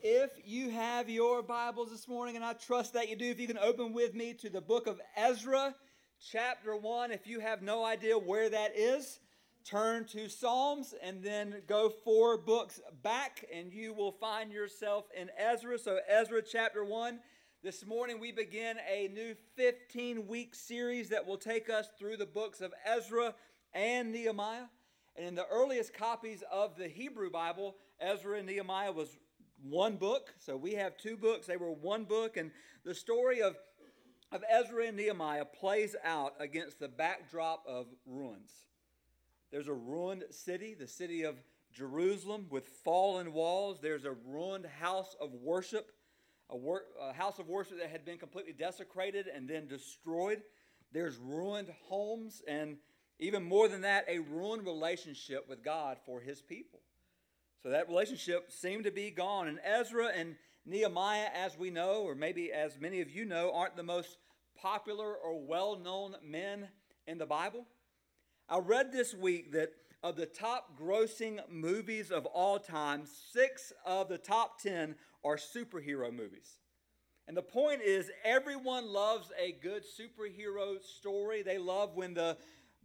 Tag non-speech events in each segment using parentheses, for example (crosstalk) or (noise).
If you have your Bibles this morning, and I trust that you do, if you can open with me to the book of Ezra, chapter 1. If you have no idea where that is, turn to Psalms and then go four books back, and you will find yourself in Ezra. So, Ezra chapter 1. This morning, we begin a new 15 week series that will take us through the books of Ezra and Nehemiah. And in the earliest copies of the Hebrew Bible, Ezra and Nehemiah was one book. So we have two books. They were one book. And the story of, of Ezra and Nehemiah plays out against the backdrop of ruins. There's a ruined city, the city of Jerusalem, with fallen walls. There's a ruined house of worship, a, wor- a house of worship that had been completely desecrated and then destroyed. There's ruined homes, and even more than that, a ruined relationship with God for his people. So that relationship seemed to be gone. And Ezra and Nehemiah, as we know, or maybe as many of you know, aren't the most popular or well known men in the Bible. I read this week that of the top grossing movies of all time, six of the top 10 are superhero movies. And the point is, everyone loves a good superhero story. They love when the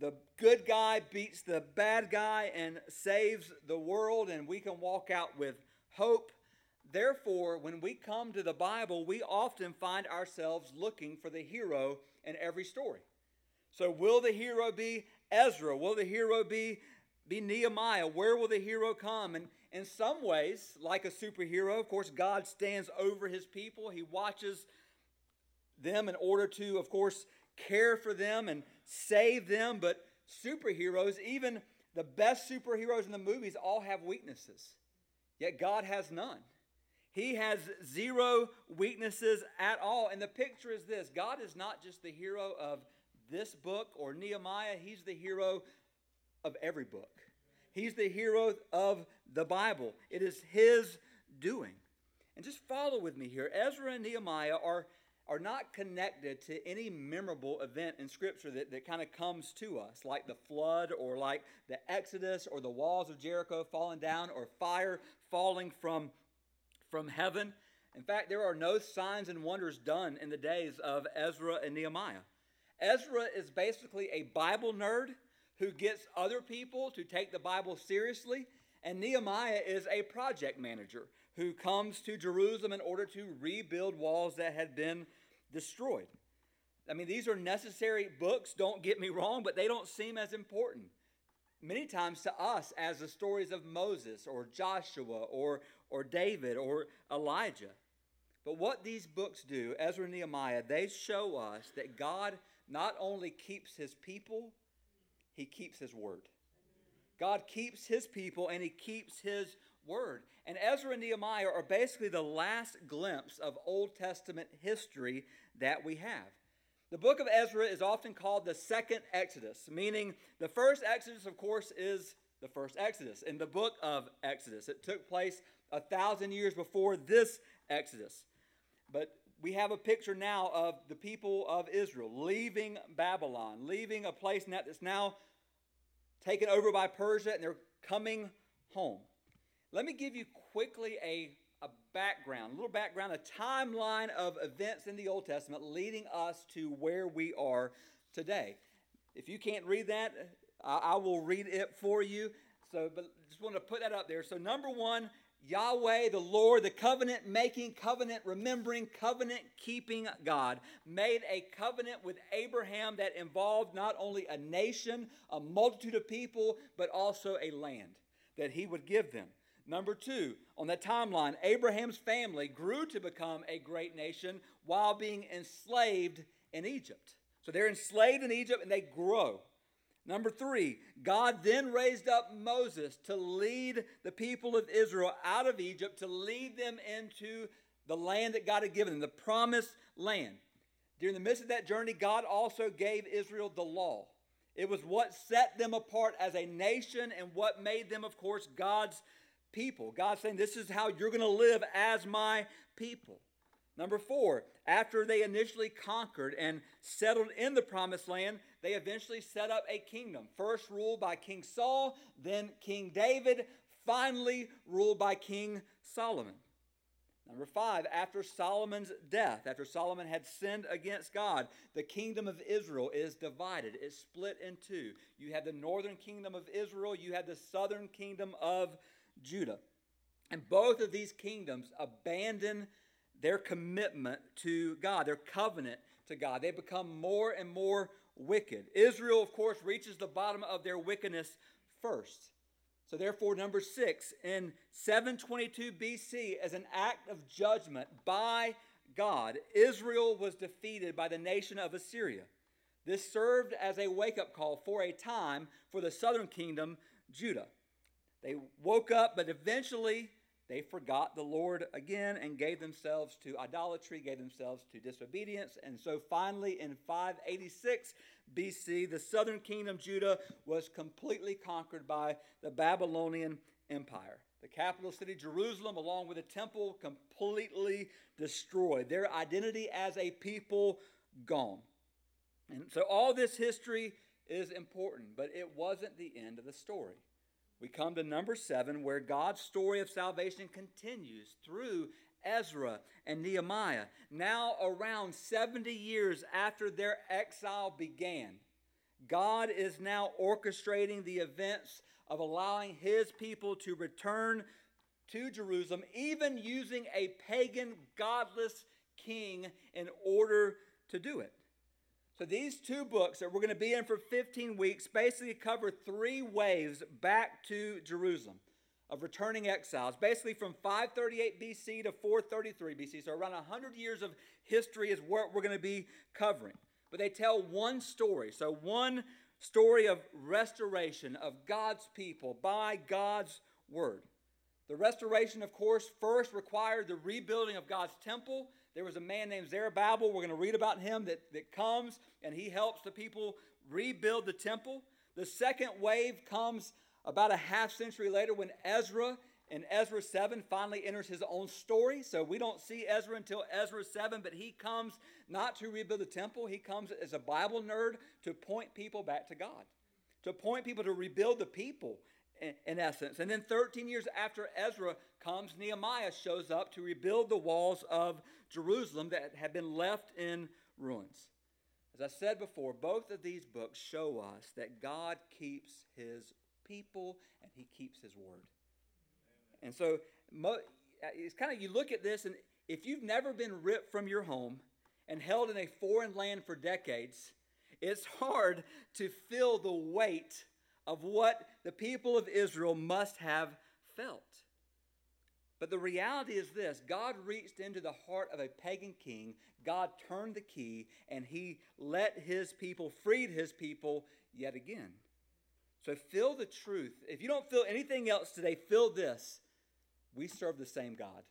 the good guy beats the bad guy and saves the world, and we can walk out with hope. Therefore, when we come to the Bible, we often find ourselves looking for the hero in every story. So, will the hero be Ezra? Will the hero be, be Nehemiah? Where will the hero come? And in some ways, like a superhero, of course, God stands over his people. He watches them in order to, of course, care for them and save them. But superheroes, even the best superheroes in the movies, all have weaknesses. Yet God has none. He has zero weaknesses at all. And the picture is this God is not just the hero of this book or Nehemiah, He's the hero of every book. He's the hero of the Bible. It is His doing. And just follow with me here. Ezra and Nehemiah are are not connected to any memorable event in Scripture that, that kind of comes to us, like the flood or like the Exodus or the walls of Jericho falling down or fire falling from, from heaven. In fact, there are no signs and wonders done in the days of Ezra and Nehemiah. Ezra is basically a Bible nerd who gets other people to take the Bible seriously, and Nehemiah is a project manager who comes to Jerusalem in order to rebuild walls that had been destroyed. I mean, these are necessary books, don't get me wrong, but they don't seem as important many times to us as the stories of Moses or Joshua or, or David or Elijah. But what these books do, Ezra and Nehemiah, they show us that God not only keeps his people, he keeps his word. God keeps his people and he keeps his word. And Ezra and Nehemiah are basically the last glimpse of Old Testament history that we have. The book of Ezra is often called the second Exodus, meaning the first Exodus, of course, is the first Exodus in the book of Exodus. It took place a thousand years before this Exodus. But we have a picture now of the people of Israel leaving Babylon, leaving a place that's now taken over by Persia, and they're coming home. Let me give you quickly a, a background, a little background, a timeline of events in the Old Testament leading us to where we are today. If you can't read that, I, I will read it for you. So, but just want to put that up there. So, number one, Yahweh, the Lord, the covenant making, covenant remembering, covenant keeping God, made a covenant with Abraham that involved not only a nation, a multitude of people, but also a land that he would give them. Number two, on that timeline, Abraham's family grew to become a great nation while being enslaved in Egypt. So they're enslaved in Egypt and they grow. Number three, God then raised up Moses to lead the people of Israel out of Egypt, to lead them into the land that God had given them, the promised land. During the midst of that journey, God also gave Israel the law. It was what set them apart as a nation and what made them, of course, God's people. God saying, This is how you're going to live as my people. Number four, after they initially conquered and settled in the promised land, they eventually set up a kingdom. First ruled by King Saul, then King David, finally ruled by King Solomon. Number five, after Solomon's death, after Solomon had sinned against God, the kingdom of Israel is divided. It's split in two. You have the northern kingdom of Israel, you have the southern kingdom of Judah. And both of these kingdoms abandon their commitment to God, their covenant to God. They become more and more wicked. Israel, of course, reaches the bottom of their wickedness first. So, therefore, number six, in 722 BC, as an act of judgment by God, Israel was defeated by the nation of Assyria. This served as a wake up call for a time for the southern kingdom, Judah. They woke up, but eventually they forgot the Lord again and gave themselves to idolatry, gave themselves to disobedience. And so finally, in 586 BC, the southern kingdom, Judah, was completely conquered by the Babylonian Empire. The capital city, Jerusalem, along with the temple, completely destroyed. Their identity as a people gone. And so all this history is important, but it wasn't the end of the story we come to number seven, where God's story of salvation continues through Ezra and Nehemiah. Now, around 70 years after their exile began, God is now orchestrating the events of allowing his people to return to Jerusalem, even using a pagan, godless king in order to do it. So, these two books that we're going to be in for 15 weeks basically cover three waves back to Jerusalem of returning exiles, basically from 538 BC to 433 BC. So, around 100 years of history is what we're going to be covering. But they tell one story. So, one story of restoration of God's people by God's word. The restoration, of course, first required the rebuilding of God's temple there was a man named Zerubbabel. We're going to read about him that, that comes and he helps the people rebuild the temple. The second wave comes about a half century later when Ezra in Ezra 7 finally enters his own story. So we don't see Ezra until Ezra 7, but he comes not to rebuild the temple, he comes as a Bible nerd to point people back to God, to point people to rebuild the people in essence. And then 13 years after Ezra comes, Nehemiah shows up to rebuild the walls of Jerusalem that had been left in ruins. As I said before, both of these books show us that God keeps his people and he keeps his word. And so it's kind of, you look at this, and if you've never been ripped from your home and held in a foreign land for decades, it's hard to feel the weight of what the people of Israel must have felt. But the reality is this God reached into the heart of a pagan king, God turned the key, and he let his people, freed his people yet again. So feel the truth. If you don't feel anything else today, feel this. We serve the same God.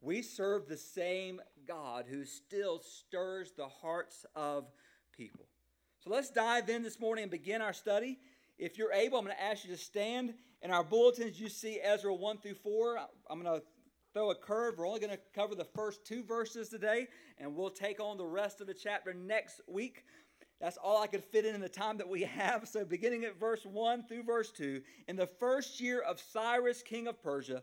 We serve the same God who still stirs the hearts of people. So let's dive in this morning and begin our study. If you're able, I'm going to ask you to stand. In our bulletins, you see Ezra 1 through 4. I'm going to throw a curve. We're only going to cover the first two verses today, and we'll take on the rest of the chapter next week. That's all I could fit in in the time that we (laughs) have. So, beginning at verse 1 through verse 2, in the first year of Cyrus, king of Persia,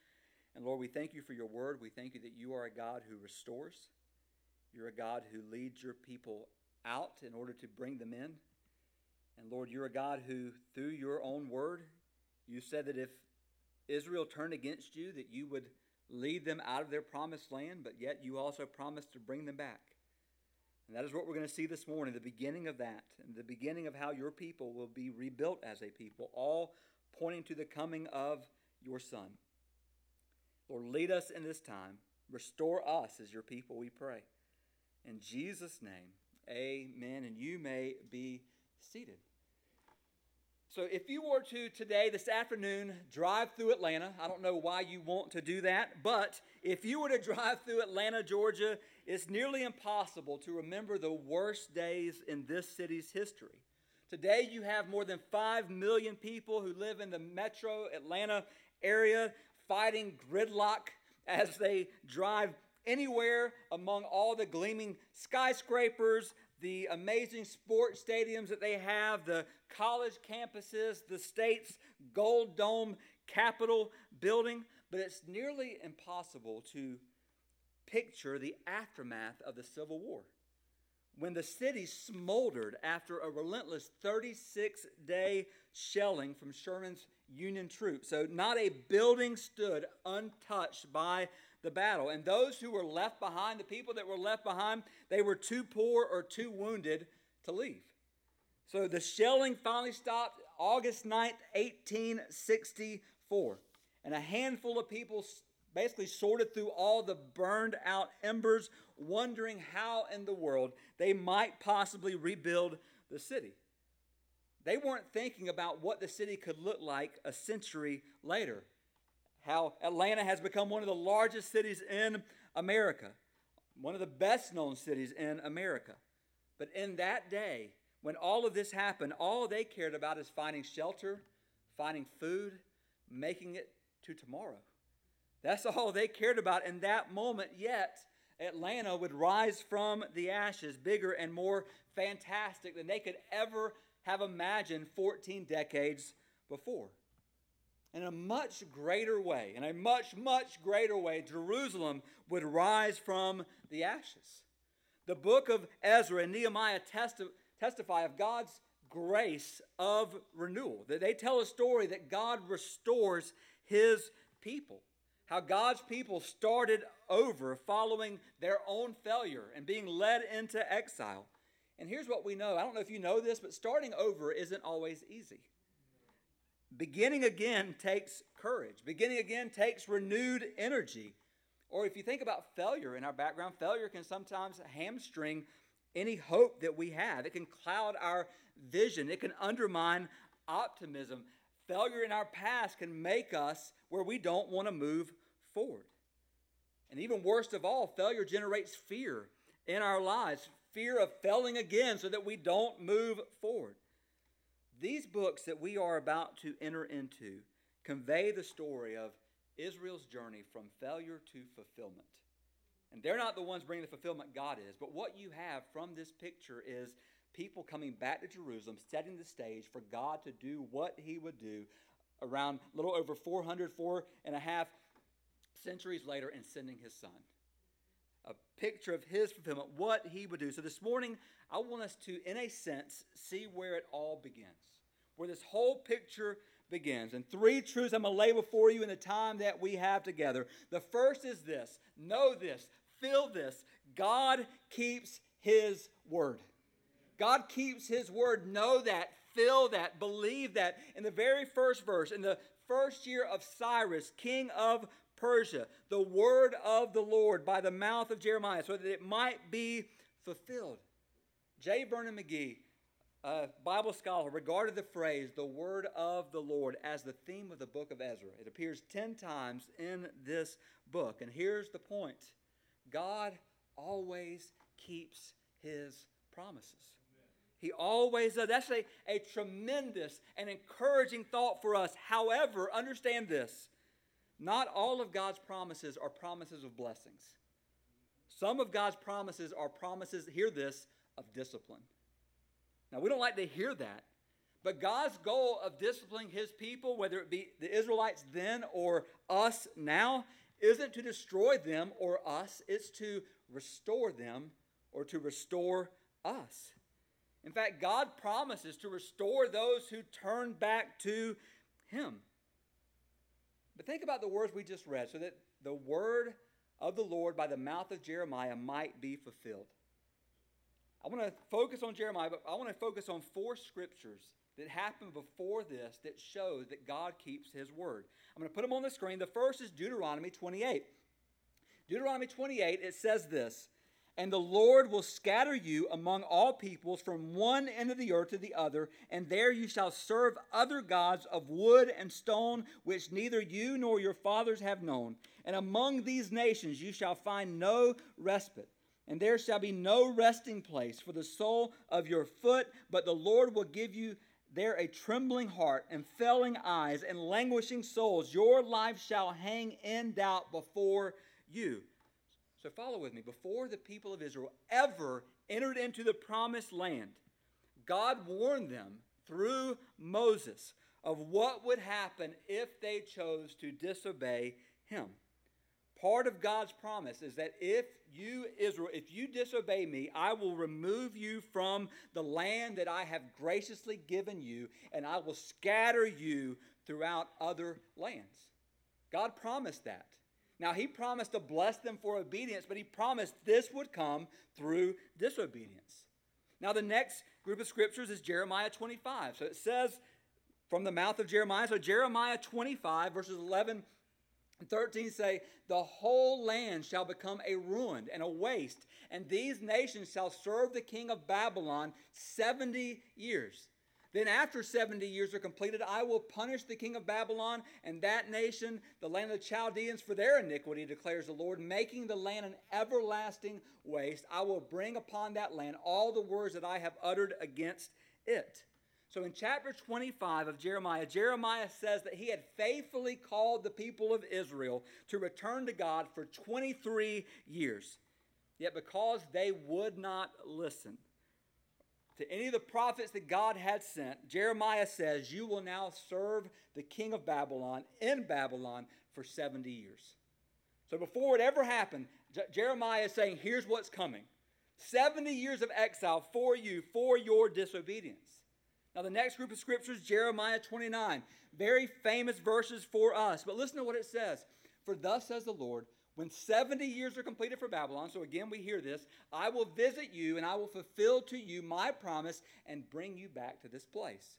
And Lord, we thank you for your word. We thank you that you are a God who restores. You're a God who leads your people out in order to bring them in. And Lord, you're a God who, through your own word, you said that if Israel turned against you, that you would lead them out of their promised land, but yet you also promised to bring them back. And that is what we're going to see this morning, the beginning of that, and the beginning of how your people will be rebuilt as a people, all pointing to the coming of your Son. Lord, lead us in this time. Restore us as your people, we pray. In Jesus' name, amen. And you may be seated. So, if you were to today, this afternoon, drive through Atlanta, I don't know why you want to do that, but if you were to (laughs) drive through Atlanta, Georgia, it's nearly impossible to remember the worst days in this city's history. Today, you have more than 5 million people who live in the metro Atlanta area fighting gridlock as they drive anywhere among all the gleaming skyscrapers, the amazing sports stadiums that they have, the college campuses, the state's gold dome capitol building, but it's nearly impossible to picture the aftermath of the Civil War. When the city smoldered after a relentless 36 day shelling from Sherman's Union troops. So, not a building stood untouched by the battle. And those who were left behind, the people that were left behind, they were too poor or too wounded to leave. So the shelling finally stopped August 9th, 1864. And a handful of people basically sorted through all the burned out embers, wondering how in the world they might possibly rebuild the city. They weren't thinking about what the city could look like a century later how Atlanta has become one of the largest cities in America, one of the best known cities in America. But in that day, when all of this happened, all they cared about is finding shelter, finding food, making it to tomorrow. That's all they cared about in that moment, yet Atlanta would rise from the ashes bigger and more fantastic than they could ever have imagined 14 decades before in a much greater way, in a much, much greater way, Jerusalem would rise from the ashes. The book of Ezra and Nehemiah testi- testify of God's grace of renewal. That they tell a story that God restores his people. How God's people started over following their own failure and being led into exile. And here's what we know I don't know if you know this, but starting over isn't always easy. Beginning again takes courage. Beginning again takes renewed energy. Or if you think about failure in our background, failure can sometimes hamstring any hope that we have. It can cloud our vision, it can undermine optimism. Failure in our past can make us where we don't want to move forward. And even worst of all, failure generates fear in our lives fear of failing again so that we don't move forward. These books that we are about to enter into convey the story of Israel's journey from failure to fulfillment. And they're not the ones bringing the fulfillment, God is. But what you have from this picture is people coming back to Jerusalem, setting the stage for God to do what he would do around a little over 400, four and a half centuries later, and sending his son. A picture of his fulfillment, what he would do. So this morning, I want us to, in a sense, see where it all begins where this whole picture begins. And three truths I'm going to lay before you in the time that we have together. The first is this know this, feel this God keeps his word. God keeps his word. Know that, feel that, believe that. In the very first verse, in the first year of Cyrus, king of Persia, the word of the Lord by the mouth of Jeremiah, so that it might be fulfilled. J. Vernon McGee a Bible scholar regarded the phrase, the word of the Lord, as the theme of the book of Ezra. It appears 10 times in this book. And here's the point God always keeps his promises. He always does. That's a, a tremendous and encouraging thought for us. However, understand this not all of God's promises are promises of blessings. Some of God's promises are promises, hear this, of discipline. Now, we don't like to hear that. But God's goal of disciplining his people, whether it be the Israelites then or us now, isn't to destroy them or us, it's to restore them or to restore us. In fact, God promises to restore those who turn back to him. But think about the words we just read so that the word of the Lord by the mouth of Jeremiah might be fulfilled. I want to focus on Jeremiah, but I want to focus on four scriptures that happened before this that show that God keeps his word. I'm going to put them on the screen. The first is Deuteronomy 28. Deuteronomy 28, it says this And the Lord will scatter you among all peoples from one end of the earth to the other, and there you shall serve other gods of wood and stone, which neither you nor your fathers have known. And among these nations you shall find no respite, and there shall be no resting place for the sole of your foot, but the Lord will give you there a trembling heart and failing eyes and languishing souls. Your life shall hang in doubt before you. So follow with me. Before the people of Israel ever entered into the promised land, God warned them through Moses of what would happen if they chose to disobey him. Part of God's promise is that if you, Israel, if you disobey me, I will remove you from the land that I have graciously given you, and I will scatter you throughout other lands. God promised that. Now, he promised to bless them for obedience, but he promised this would come through disobedience. Now, the next group of scriptures is Jeremiah 25. So it says from the mouth of Jeremiah, so Jeremiah 25, verses 11 and 13 say, The whole land shall become a ruin and a waste, and these nations shall serve the king of Babylon 70 years. Then, after 70 years are completed, I will punish the king of Babylon and that nation, the land of the Chaldeans, for their iniquity, declares the Lord, making the land an everlasting waste. I will bring upon that land all the words that I have uttered against it. So, in chapter 25 of Jeremiah, Jeremiah says that he had faithfully called the people of Israel to return to God for 23 years. Yet, because they would not listen, to any of the prophets that God had sent, Jeremiah says, You will now serve the king of Babylon in Babylon for 70 years. So before it ever happened, Jeremiah is saying, Here's what's coming 70 years of exile for you for your disobedience. Now, the next group of scriptures, Jeremiah 29, very famous verses for us. But listen to what it says For thus says the Lord, when 70 years are completed for Babylon, so again we hear this, I will visit you and I will fulfill to you my promise and bring you back to this place.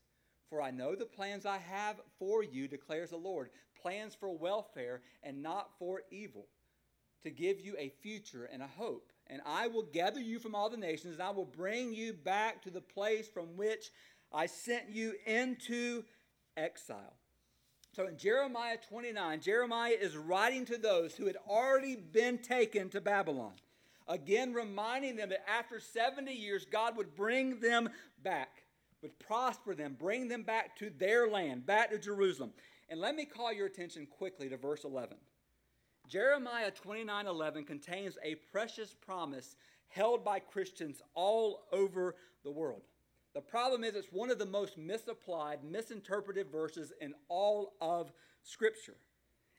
For I know the plans I have for you, declares the Lord plans for welfare and not for evil, to give you a future and a hope. And I will gather you from all the nations, and I will bring you back to the place from which I sent you into exile. So in Jeremiah 29, Jeremiah is writing to those who had already been taken to Babylon. Again, reminding them that after 70 years, God would bring them back, would prosper them, bring them back to their land, back to Jerusalem. And let me call your attention quickly to verse 11. Jeremiah 29 11 contains a precious promise held by Christians all over the world. The problem is, it's one of the most misapplied, misinterpreted verses in all of Scripture.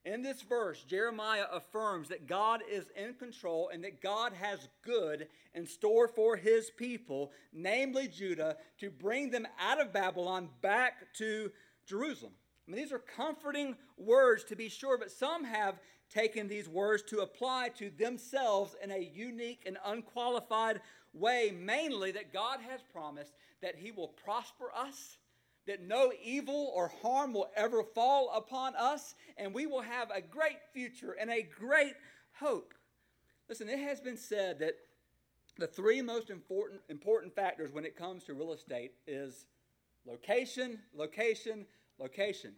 In this verse, Jeremiah affirms that God is in control and that God has good in store for his people, namely Judah, to bring them out of Babylon back to Jerusalem. I mean, these are comforting words to be sure, but some have taken these words to apply to themselves in a unique and unqualified way, mainly that God has promised that He will prosper us, that no evil or harm will ever fall upon us, and we will have a great future and a great hope. Listen, it has been said that the three most important, important factors when it comes to real estate is location, location, location.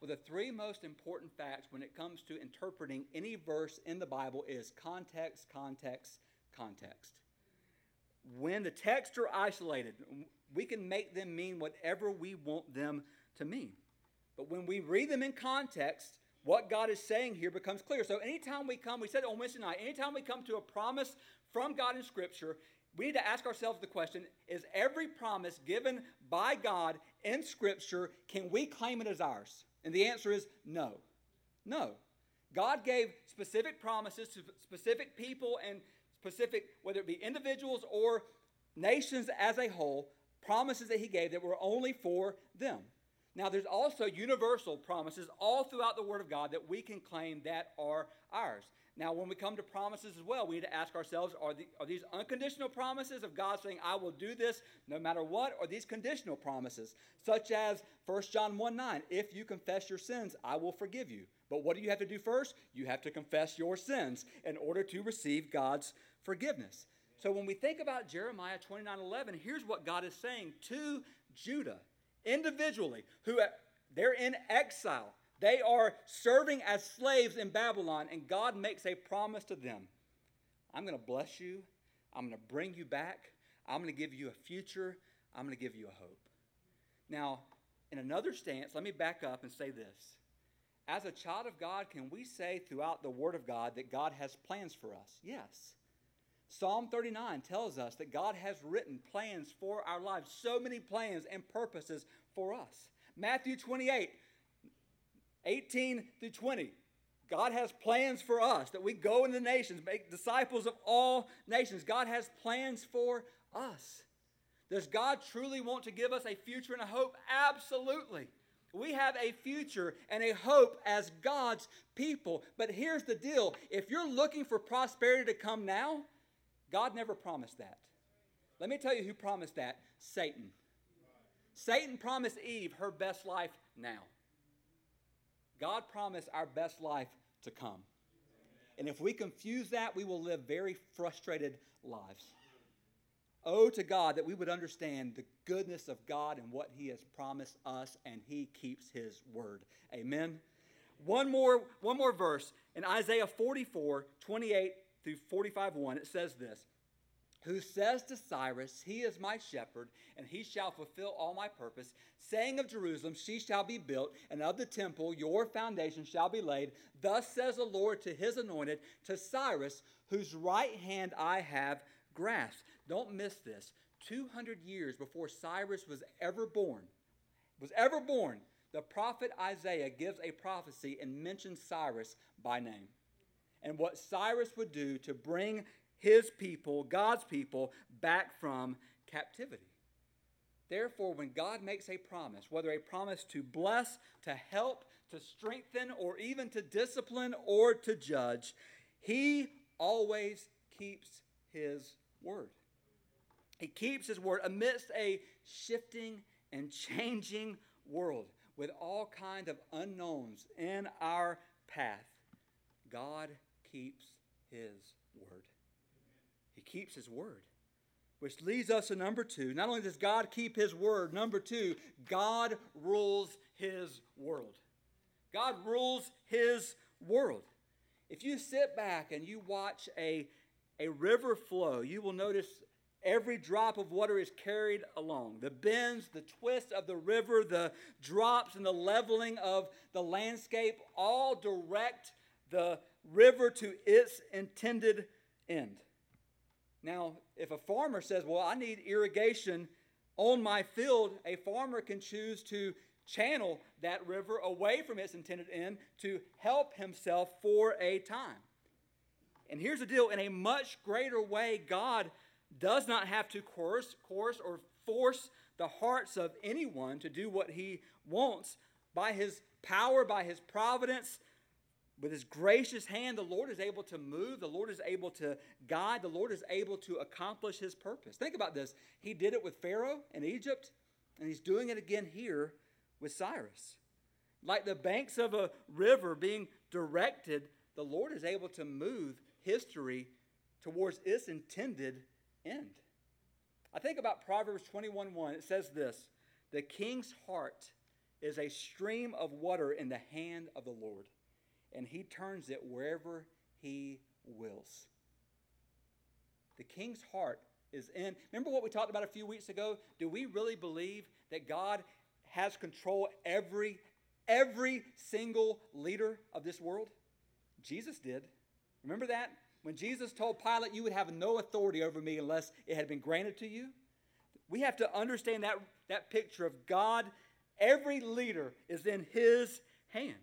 Well, the three most important facts when it comes to interpreting any verse in the Bible is context, context, context when the texts are isolated, we can make them mean whatever we want them to mean. But when we read them in context, what God is saying here becomes clear. So anytime we come, we said on Wednesday night, anytime we come to a promise from God in Scripture, we need to ask ourselves the question is every promise given by God in Scripture, can we claim it as ours? And the answer is no. No. God gave specific promises to specific people and specific, whether it be individuals or nations as a whole, promises that he gave that were only for them. Now, there's also universal promises all throughout the Word of God that we can claim that are ours. Now, when we come to promises as well, we need to ask ourselves are, the, are these unconditional promises of God saying, I will do this no matter what, or these conditional promises, such as 1 John 1 9, if you confess your sins, I will forgive you. But what do you have to do first? You have to confess your sins in order to receive God's forgiveness. So when we think about Jeremiah 29 11, here's what God is saying to Judah individually, who uh, they're in exile. They are serving as slaves in Babylon, and God makes a promise to them I'm going to bless you, I'm going to bring you back, I'm going to give you a future, I'm going to give you a hope. Now, in another stance, let me back up and say this. As a child of God, can we say throughout the Word of God that God has plans for us? Yes. Psalm 39 tells us that God has written plans for our lives, so many plans and purposes for us. Matthew 28 18 through 20. God has plans for us that we go into the nations, make disciples of all nations. God has plans for us. Does God truly want to give us a future and a hope? Absolutely. We have a future and a hope as God's people. But here's the deal if you're looking for prosperity to come now, God never promised that. Let me tell you who promised that Satan. Satan promised Eve her best life now. God promised our best life to come. And if we confuse that, we will live very frustrated lives. Oh, to God that we would understand the goodness of God and what He has promised us, and He keeps His word. Amen. One more, one more verse in Isaiah 44, 28 through 45, 1. It says this who says to Cyrus, He is my shepherd, and he shall fulfill all my purpose, saying of Jerusalem, She shall be built, and of the temple, your foundation shall be laid. Thus says the Lord to his anointed, to Cyrus, whose right hand I have grasped. Don't miss this. 200 years before Cyrus was ever born, was ever born, the prophet Isaiah gives a prophecy and mentions Cyrus by name and what Cyrus would do to bring his people, God's people, back from captivity. Therefore, when God makes a promise, whether a promise to bless, to help, to strengthen, or even to discipline or to judge, he always keeps his word. He keeps his word amidst a shifting and changing world with all kind of unknowns in our path. God keeps his word. He keeps his word. Which leads us to number two. Not only does God keep his word, number two, God rules his world. God rules his world. If you sit back and you watch a, a river flow, you will notice every drop of water is carried along. The bends, the twists of the river, the drops, and the leveling of the landscape all direct the river to its intended end. Now, if a farmer says, Well, I need irrigation on my field, a farmer can choose to channel that river away from its intended end to help himself for a time. And here's the deal in a much greater way, God does not have to coerce, coerce or force the hearts of anyone to do what he wants by his power, by his providence, with his gracious hand, the Lord is able to move. The Lord is able to guide. The Lord is able to accomplish his purpose. Think about this. He did it with Pharaoh in Egypt, and he's doing it again here with Cyrus. Like the banks of a river being directed, the Lord is able to move history towards its intended end. I think about Proverbs 21 1. It says this The king's heart is a stream of water in the hand of the Lord and he turns it wherever he wills. The king's heart is in. Remember what we talked about a few weeks ago? Do we really believe that God has control every every single leader of this world? Jesus did. Remember that? When Jesus told Pilate, You would have no authority over me unless it had been granted to you. We have to understand that, that picture of God. Every leader is in his hand.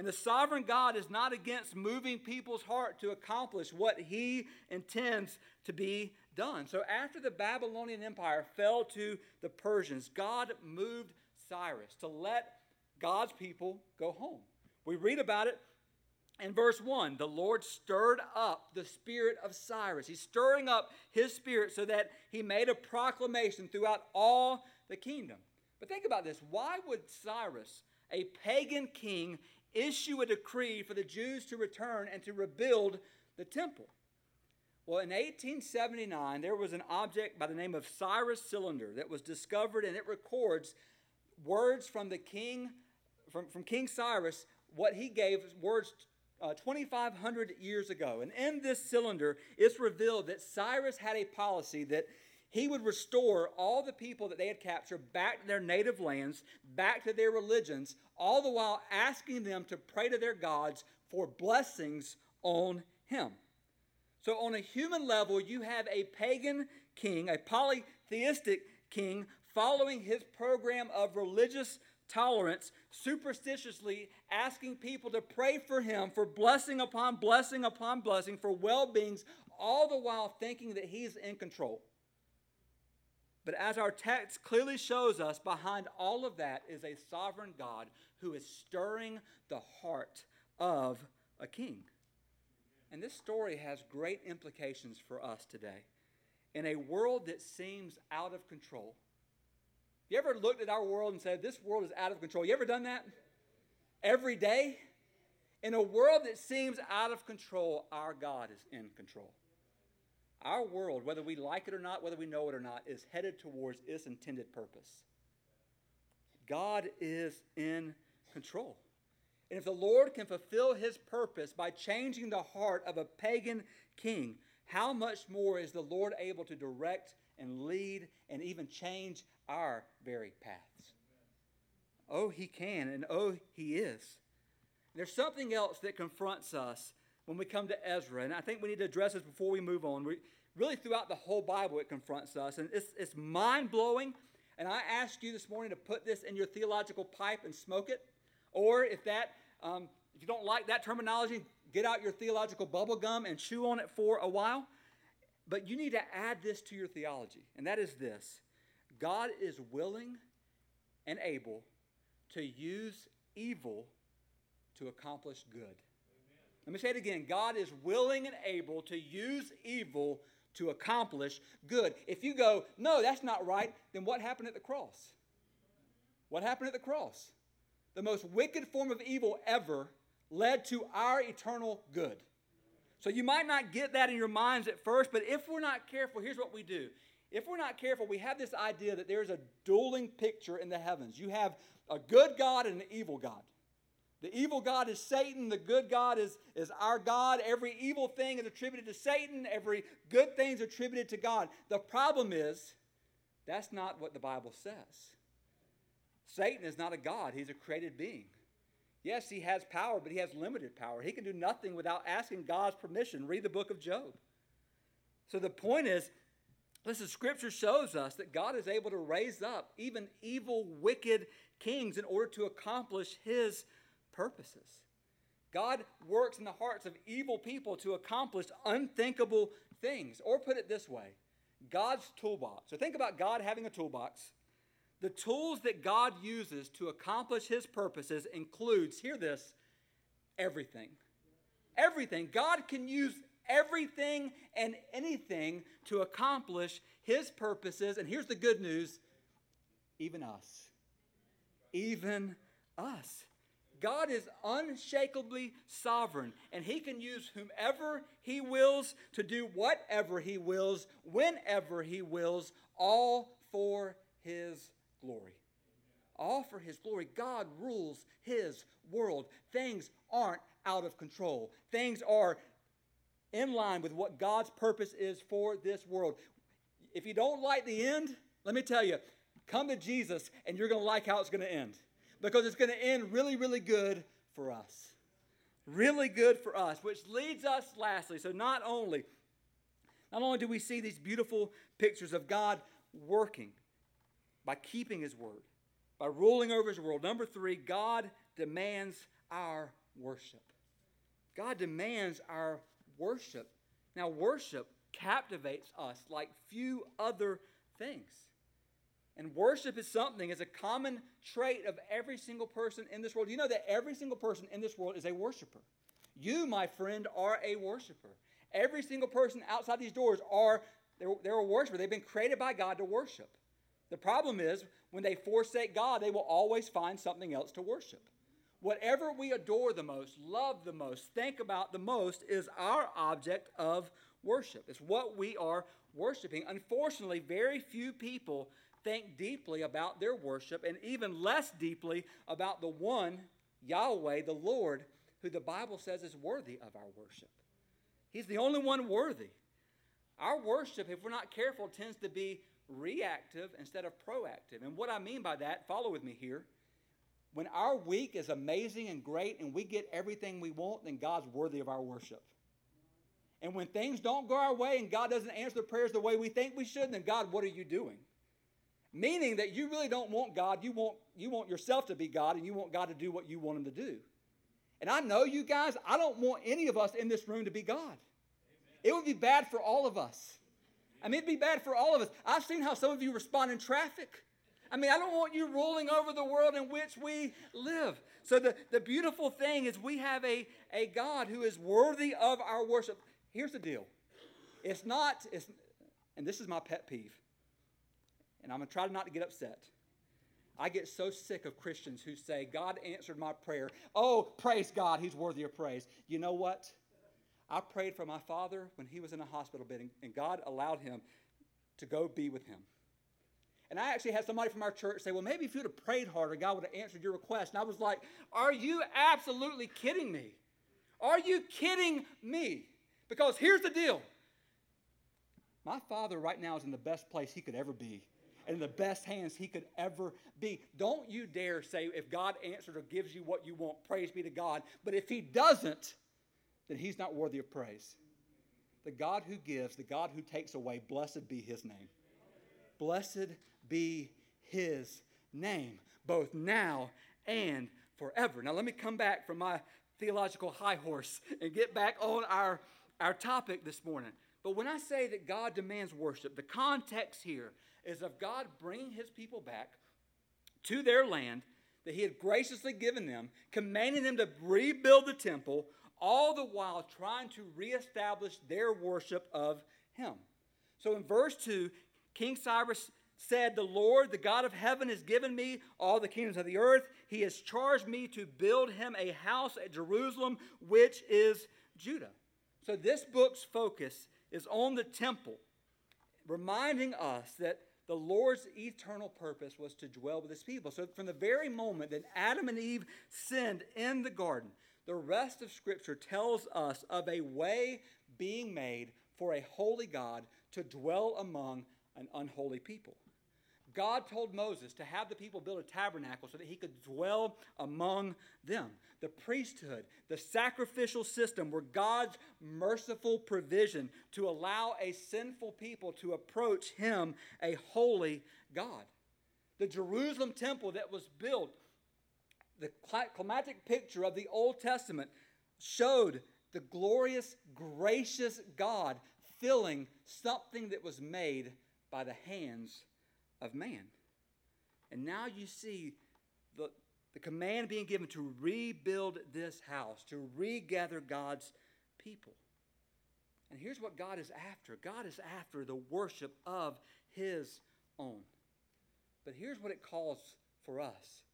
And the sovereign God is not against moving people's heart to accomplish what he intends to be done. So after the Babylonian Empire fell to the Persians, God moved Cyrus to let God's people go home. We read about it in verse 1, the Lord stirred up the spirit of Cyrus. He's stirring up his spirit so that he made a proclamation throughout all the kingdom. But think about this why would Cyrus, a pagan king, issue a decree for the Jews to return and to rebuild the temple? Well, in 1879, there was an object by the name of Cyrus Cylinder that was discovered, and it records words from the king, from, from King Cyrus, what he gave words uh, 2,500 years ago. And in this cylinder, it's revealed that Cyrus had a policy that he would restore all the people that they had captured back to their native lands, back to their religions, all the while asking them to pray to their gods for blessings on him. So, on a human level, you have a pagan king, a polytheistic king, following his program of religious tolerance, superstitiously asking people to pray for him for blessing upon blessing upon blessing, for well beings, all the while thinking that he's in control. But as our text clearly shows us, behind all of that is a sovereign God who is stirring the heart of a king. And this story has great implications for us today. In a world that seems out of control, you ever looked at our world and said, This world is out of control? You ever done that? Every day? In a world that seems out of control, our God is in control. Our world, whether we like it or not, whether we know it or not, is headed towards its intended purpose. God is in control. And if the Lord can fulfill his purpose by changing the heart of a pagan king, how much more is the Lord able to direct and lead and even change our very paths. Oh, he can, and oh, he is. There's something else that confronts us when we come to Ezra, and I think we need to address this before we move on. We, really, throughout the whole Bible, it confronts us, and it's, it's mind blowing. And I ask you this morning to put this in your theological pipe and smoke it, or if that, um, if you don't like that terminology, get out your theological bubble gum and chew on it for a while. But you need to add this to your theology, and that is this God is willing and able to use evil to accomplish good. Let me say it again God is willing and able to use evil to accomplish good. If you go, no, that's not right, then what happened at the cross? What happened at the cross? The most wicked form of evil ever led to our eternal good. So you might not get that in your minds at first, but if we're not careful, here's what we do. If we're not careful, we have this idea that there's a dueling picture in the heavens. You have a good God and an evil God. The evil God is Satan. The good God is, is our God. Every evil thing is attributed to Satan. Every good thing is attributed to God. The problem is, that's not what the Bible says. Satan is not a God, he's a created being. Yes, he has power, but he has limited power. He can do nothing without asking God's permission. Read the book of Job. So the point is, listen, Scripture shows us that God is able to raise up even evil, wicked kings in order to accomplish his purposes. God works in the hearts of evil people to accomplish unthinkable things. Or put it this way God's toolbox. So think about God having a toolbox the tools that God uses to accomplish his purposes includes, hear this, everything. Everything. God can use everything and anything to accomplish his purposes. And here's the good news even us. Even us. God is unshakably sovereign, and He can use whomever He wills to do whatever He wills, whenever He wills, all for His glory. All for his glory. God rules his world. Things aren't out of control, things are in line with what God's purpose is for this world. If you don't like the end, let me tell you, come to Jesus and you're going to like how it's going to end. Because it's going to end really, really good for us. Really good for us, which leads us lastly. So not only not only do we see these beautiful pictures of God working, by keeping his word, by ruling over his world. Number three, God demands our worship. God demands our worship. Now, worship captivates us like few other things. And worship is something, is a common trait of every single person in this world. You know that every single person in this world is a worshiper. You, my friend, are a worshiper. Every single person outside these doors are they're, they're a worshiper. They've been created by God to worship. The problem is when they forsake God, they will always find something else to worship. Whatever we adore the most, love the most, think about the most is our object of worship. It's what we are worshiping. Unfortunately, very few people think deeply about their worship and even less deeply about the one, Yahweh, the Lord, who the Bible says is worthy of our worship. He's the only one worthy. Our worship, if we're not careful, tends to be reactive instead of proactive. And what I mean by that, follow with me here. When our week is amazing and great and we get everything we want, then God's worthy of our worship. And when things don't go our way and God doesn't answer the prayers the way we think we should, then God, what are you doing? Meaning that you really don't want God, you want, you want yourself to be God and you want God to do what you want Him to do. And I know you guys, I don't want any of us in this room to be God. Amen. It would be bad for all of us. I mean, it'd be bad for all of us. I've seen how some of you respond in traffic. I mean, I don't want you ruling over the world in which we live. So, the, the beautiful thing is we have a, a God who is worthy of our worship. Here's the deal it's not, it's, and this is my pet peeve, and I'm going to try not to get upset. I get so sick of Christians who say, God answered my prayer. Oh, praise God, He's worthy of praise. You know what? I prayed for my father when he was in a hospital bed, and God allowed him to go be with him. And I actually had somebody from our church say, Well, maybe if you'd have prayed harder, God would have answered your request. And I was like, Are you absolutely kidding me? Are you kidding me? Because here's the deal my father right now is in the best place he could ever be in the best hands he could ever be. Don't you dare say, if God answers or gives you what you want, praise be to God. But if he doesn't, then he's not worthy of praise. The God who gives, the God who takes away, blessed be his name. Blessed be his name, both now and forever. Now, let me come back from my theological high horse and get back on our, our topic this morning. But when I say that God demands worship, the context here is of God bringing his people back to their land that he had graciously given them, commanding them to rebuild the temple, all the while trying to reestablish their worship of him. So in verse 2, King Cyrus said, The Lord, the God of heaven, has given me all the kingdoms of the earth. He has charged me to build him a house at Jerusalem, which is Judah. So this book's focus is on the temple, reminding us that the Lord's eternal purpose was to dwell with his people. So, from the very moment that Adam and Eve sinned in the garden, the rest of Scripture tells us of a way being made for a holy God to dwell among an unholy people. God told Moses to have the people build a tabernacle so that he could dwell among them. The priesthood, the sacrificial system, were God's merciful provision to allow a sinful people to approach him, a holy God. The Jerusalem temple that was built the climatic picture of the Old Testament showed the glorious, gracious God filling something that was made by the hands of man. And now you see the, the command being given to rebuild this house, to regather God's people. And here's what God is after God is after the worship of His own. But here's what it calls for us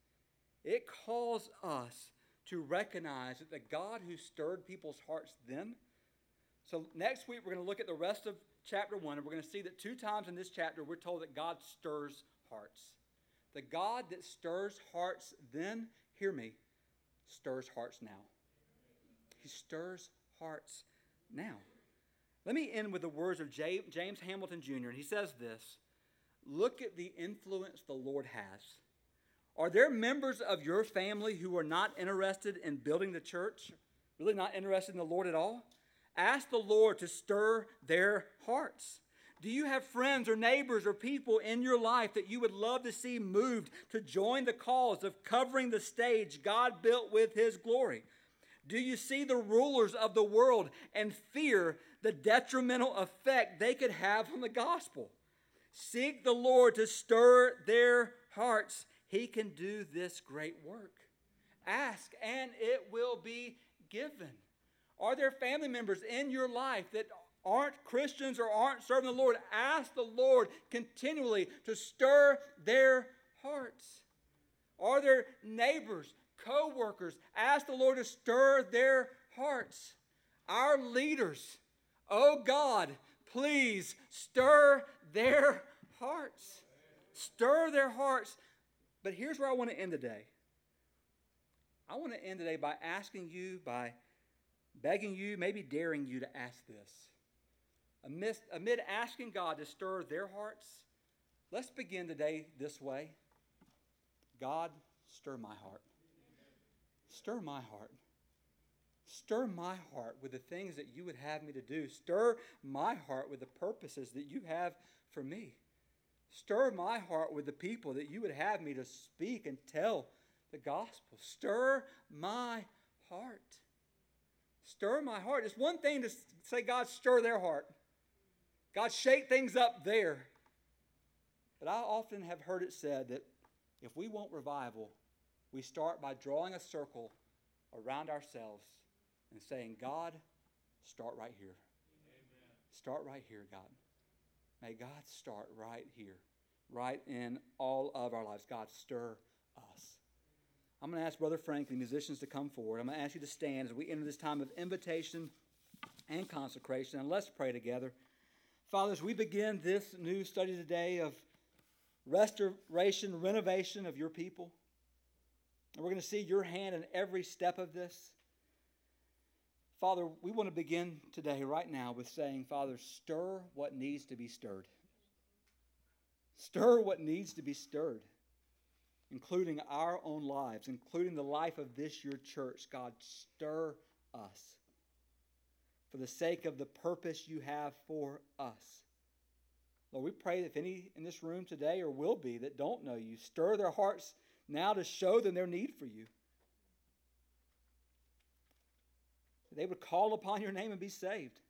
it calls us to recognize that the God who stirred people's hearts then. So, next week, we're going to look at the rest of chapter 1, and we're going to see that two times in this chapter, we're told that God stirs hearts. The God that stirs hearts then, hear me, stirs hearts now. He stirs hearts now. Let me end with the words of James Hamilton Jr., and he says this Look at the influence the Lord has are there members of your family who are not interested in building the church? Really not interested in the Lord at all? Ask the Lord to stir their hearts. Do you have friends or neighbors or people in your life that you would love to see moved to join the cause of covering the stage God built with His glory? Do you see the rulers of the world and fear the detrimental effect they could have on the gospel? Seek the Lord to stir their hearts he can do this great work. Ask and it will be given. Are there family members in your life that aren't Christians or aren't serving the Lord? Ask the Lord continually to stir their hearts. Are there neighbors, co workers? Ask the Lord to stir their hearts. Our leaders, oh God, please stir their hearts. Stir their hearts. But here's where I want to end today. I want to end today by asking you, by begging you, maybe daring you to ask this. Amid, amid asking God to stir their hearts, let's begin today this way God, stir my heart. Stir my heart. Stir my heart with the things that you would have me to do. Stir my heart with the purposes that you have for me. Stir my heart with the people that you would have me to speak and tell the gospel. Stir my heart. Stir my heart. It's one thing to say, God, stir their heart. God, shake things up there. But I often have heard it said that if we want revival, we start by drawing a circle around ourselves and saying, God, start right here. Amen. Start right here, God. May God start right here, right in all of our lives. God, stir us. I'm going to ask Brother Frank, the musicians, to come forward. I'm going to ask you to stand as we enter this time of invitation and consecration, and let's pray together. Father, as we begin this new study today of restoration, renovation of your people, and we're going to see your hand in every step of this. Father, we want to begin today, right now, with saying, Father, stir what needs to be stirred. Stir what needs to be stirred including our own lives, including the life of this your church. God, stir us for the sake of the purpose you have for us. Lord, we pray that if any in this room today or will be that don't know you, stir their hearts now to show them their need for you. That they would call upon your name and be saved.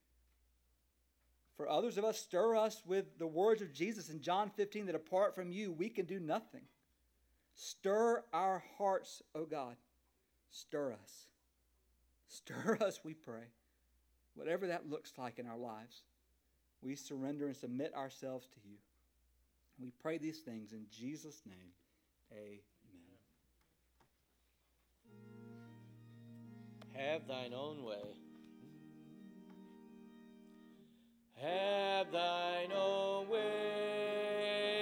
For others of us, stir us with the words of Jesus in John 15 that apart from you, we can do nothing. Stir our hearts, O God. Stir us. Stir (laughs) us, we pray. Whatever that looks like in our lives, we surrender and submit ourselves to you. We pray these things in Jesus' name. Amen. Have thine own way. Have thine own way.